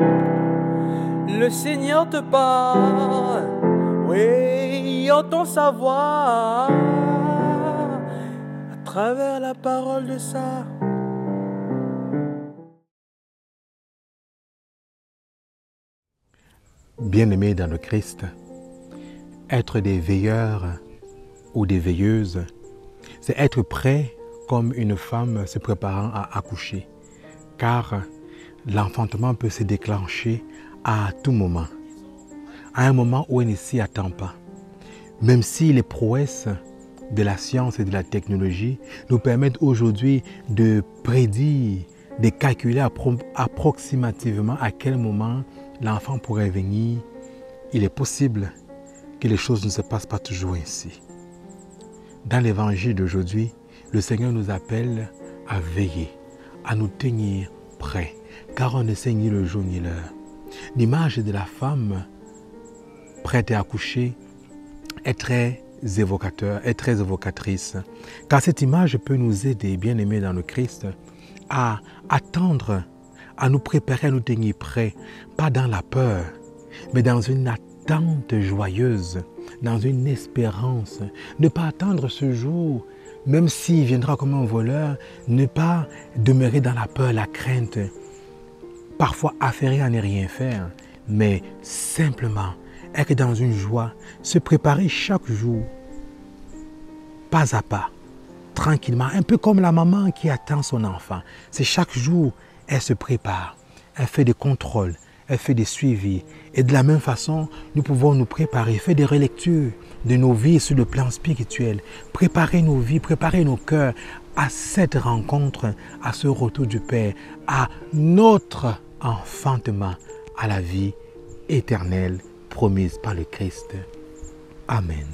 Le Seigneur te parle, oui, entend sa voix à travers la parole de ça. Bien-aimés dans le Christ, être des veilleurs ou des veilleuses, c'est être prêt comme une femme se préparant à accoucher, car l'enfantement peut se déclencher à tout moment, à un moment où elle ne s'y attend pas. Même si les prouesses de la science et de la technologie nous permettent aujourd'hui de prédire, de calculer approximativement à quel moment l'enfant pourrait venir, il est possible que les choses ne se passent pas toujours ainsi. Dans l'évangile d'aujourd'hui, le Seigneur nous appelle à veiller, à nous tenir prêts, car on ne sait ni le jour ni l'heure. L'image de la femme prête à accoucher est très évocateur, est très évocatrice, car cette image peut nous aider, bien aimés dans le Christ, à attendre, à nous préparer, à nous tenir prêts, pas dans la peur, mais dans une attente joyeuse, dans une espérance. Ne pas attendre ce jour, même s'il viendra comme un voleur, ne pas demeurer dans la peur, la crainte, parfois affairé à ne rien faire, mais simplement être dans une joie, se préparer chaque jour, pas à pas, tranquillement, un peu comme la maman qui attend son enfant. C'est chaque jour, elle se prépare, elle fait des contrôles, elle fait des suivis. Et de la même façon, nous pouvons nous préparer, faire des relectures de nos vies sur le plan spirituel, préparer nos vies, préparer nos cœurs à cette rencontre, à ce retour du Père, à notre enfantement, à la vie éternelle promise par le Christ. Amen.